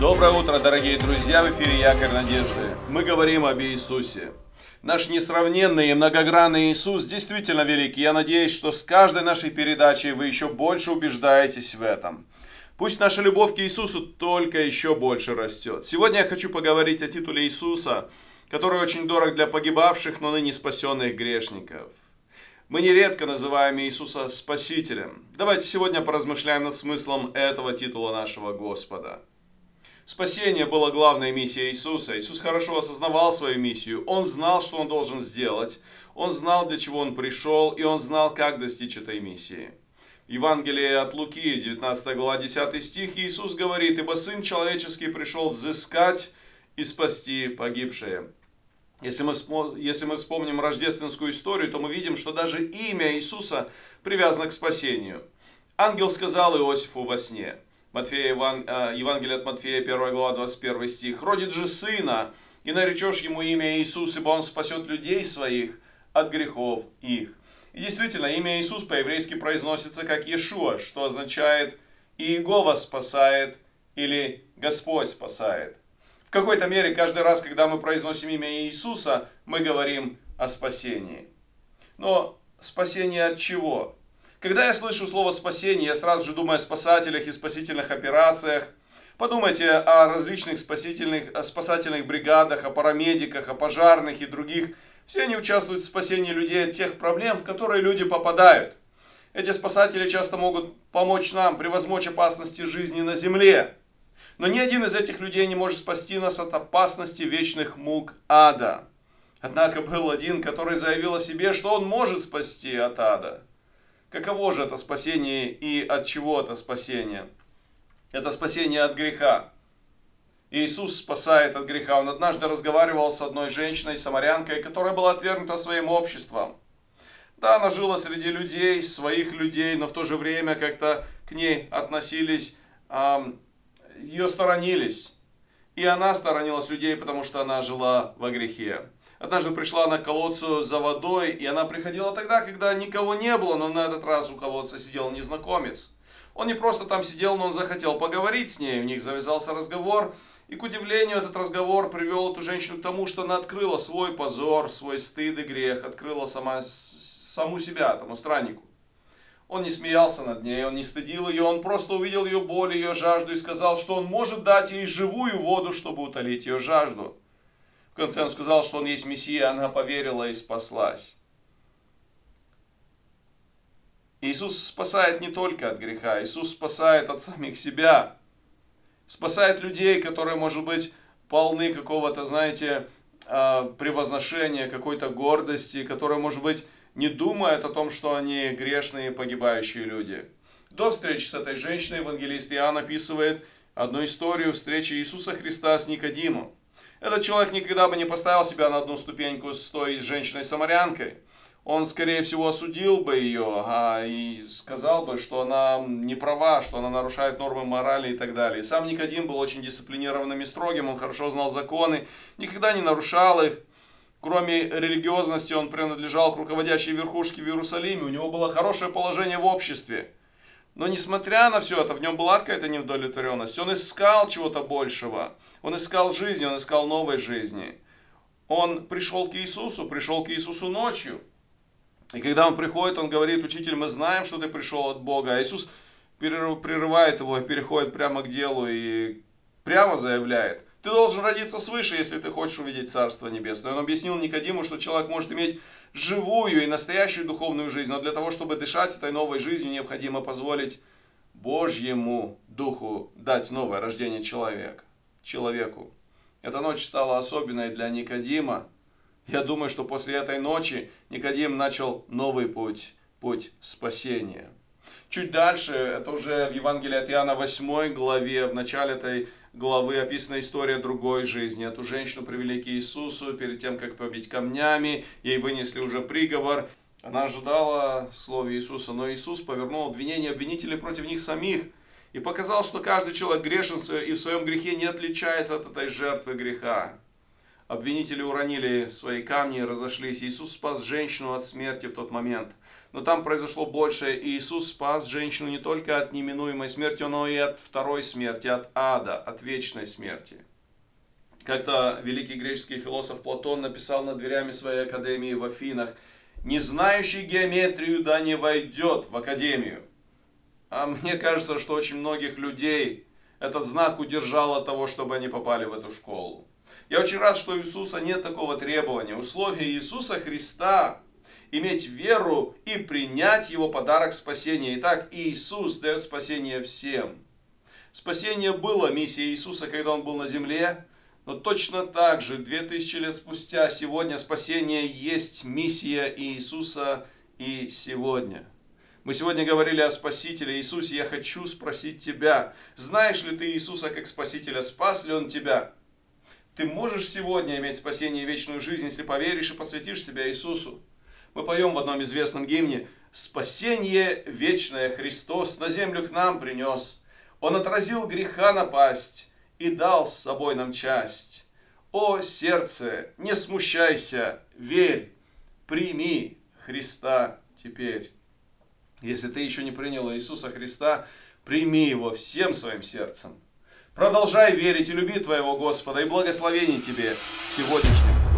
Доброе утро, дорогие друзья! В эфире Якорь Надежды. Мы говорим об Иисусе. Наш несравненный и многогранный Иисус действительно велик. Я надеюсь, что с каждой нашей передачей вы еще больше убеждаетесь в этом. Пусть наша любовь к Иисусу только еще больше растет. Сегодня я хочу поговорить о титуле Иисуса, который очень дорог для погибавших, но ныне спасенных грешников. Мы нередко называем Иисуса Спасителем. Давайте сегодня поразмышляем над смыслом этого титула нашего Господа. Спасение было главной миссией Иисуса. Иисус хорошо осознавал свою миссию. Он знал, что он должен сделать. Он знал, для чего он пришел, и он знал, как достичь этой миссии. В Евангелии от Луки, 19 глава, 10 стих, Иисус говорит, «Ибо Сын Человеческий пришел взыскать и спасти погибшие». Если мы, если мы вспомним рождественскую историю, то мы видим, что даже имя Иисуса привязано к спасению. Ангел сказал Иосифу во сне – Матфея, Еван, э, Евангелие от Матфея, 1 глава, 21 стих. «Родит же сына, и наречешь ему имя Иисус, ибо он спасет людей своих от грехов их». И действительно, имя Иисус по-еврейски произносится как Иешуа, что означает «Иегова спасает» или «Господь спасает». В какой-то мере каждый раз, когда мы произносим имя Иисуса, мы говорим о спасении. Но спасение от чего? Когда я слышу слово спасение, я сразу же думаю о спасателях и спасительных операциях. Подумайте о различных спасительных, о спасательных бригадах, о парамедиках, о пожарных и других. Все они участвуют в спасении людей от тех проблем, в которые люди попадают. Эти спасатели часто могут помочь нам превозмочь опасности жизни на земле. Но ни один из этих людей не может спасти нас от опасности вечных мук ада. Однако был один, который заявил о себе, что он может спасти от ада. Каково же это спасение и от чего это спасение? Это спасение от греха. Иисус спасает от греха. Он однажды разговаривал с одной женщиной, самарянкой, которая была отвергнута своим обществом. Да, она жила среди людей, своих людей, но в то же время как-то к ней относились, ее сторонились. И она сторонилась людей, потому что она жила во грехе. Однажды пришла она к колодцу за водой, и она приходила тогда, когда никого не было, но на этот раз у колодца сидел незнакомец. Он не просто там сидел, но он захотел поговорить с ней, у них завязался разговор, и к удивлению этот разговор привел эту женщину к тому, что она открыла свой позор, свой стыд и грех, открыла сама, саму себя, тому страннику. Он не смеялся над ней, он не стыдил ее, он просто увидел ее боль, ее жажду и сказал, что он может дать ей живую воду, чтобы утолить ее жажду. Конце он сказал, что он есть Мессия, она поверила и спаслась. Иисус спасает не только от греха, Иисус спасает от самих себя. Спасает людей, которые, может быть, полны какого-то, знаете, а, превозношения, какой-то гордости, которые, может быть, не думают о том, что они грешные, погибающие люди. До встречи с этой женщиной евангелист Иоанн описывает одну историю встречи Иисуса Христа с Никодимом. Этот человек никогда бы не поставил себя на одну ступеньку с той женщиной-самарянкой. Он, скорее всего, осудил бы ее а, и сказал бы, что она не права, что она нарушает нормы морали и так далее. Сам Никодим был очень дисциплинированным и строгим, он хорошо знал законы, никогда не нарушал их. Кроме религиозности, он принадлежал к руководящей верхушке в Иерусалиме, у него было хорошее положение в обществе. Но несмотря на все это, в нем была какая-то неудовлетворенность. Он искал чего-то большего. Он искал жизни, он искал новой жизни. Он пришел к Иисусу, пришел к Иисусу ночью. И когда он приходит, он говорит, учитель, мы знаем, что ты пришел от Бога. А Иисус прерывает его и переходит прямо к делу и прямо заявляет, ты должен родиться свыше, если ты хочешь увидеть Царство Небесное. Он объяснил Никодиму, что человек может иметь живую и настоящую духовную жизнь, но для того, чтобы дышать этой новой жизнью, необходимо позволить Божьему Духу дать новое рождение человека, человеку. Эта ночь стала особенной для Никодима. Я думаю, что после этой ночи Никодим начал новый путь, путь спасения. Чуть дальше, это уже в Евангелии от Иоанна 8 главе, в начале этой главы описана история другой жизни. Эту женщину привели к Иисусу перед тем, как побить камнями, ей вынесли уже приговор. Она ожидала слова Иисуса, но Иисус повернул обвинение обвинителей против них самих и показал, что каждый человек грешен и в своем грехе не отличается от этой жертвы греха. Обвинители уронили свои камни разошлись. Иисус спас женщину от смерти в тот момент. Но там произошло больше. Иисус спас женщину не только от неминуемой смерти, но и от второй смерти, от ада, от вечной смерти. Как-то великий греческий философ Платон написал над дверями своей академии в Афинах, «Не знающий геометрию да не войдет в академию». А мне кажется, что очень многих людей этот знак удержал от того, чтобы они попали в эту школу. Я очень рад, что у Иисуса нет такого требования. Условие Иисуса Христа иметь веру и принять Его подарок спасения. Итак, Иисус дает спасение всем. Спасение было миссией Иисуса, когда Он был на земле, но точно так же, 2000 лет спустя, сегодня спасение есть миссия Иисуса и сегодня. Мы сегодня говорили о Спасителе Иисусе. Я хочу спросить тебя, знаешь ли ты Иисуса как Спасителя? Спас ли Он тебя? Ты можешь сегодня иметь спасение и вечную жизнь, если поверишь и посвятишь себя Иисусу. Мы поем в одном известном гимне «Спасение вечное Христос на землю к нам принес. Он отразил греха напасть и дал с собой нам часть. О, сердце, не смущайся, верь, прими Христа теперь». Если ты еще не принял Иисуса Христа, прими Его всем своим сердцем. Продолжай верить и любить твоего Господа и благословений тебе в сегодняшнем дне.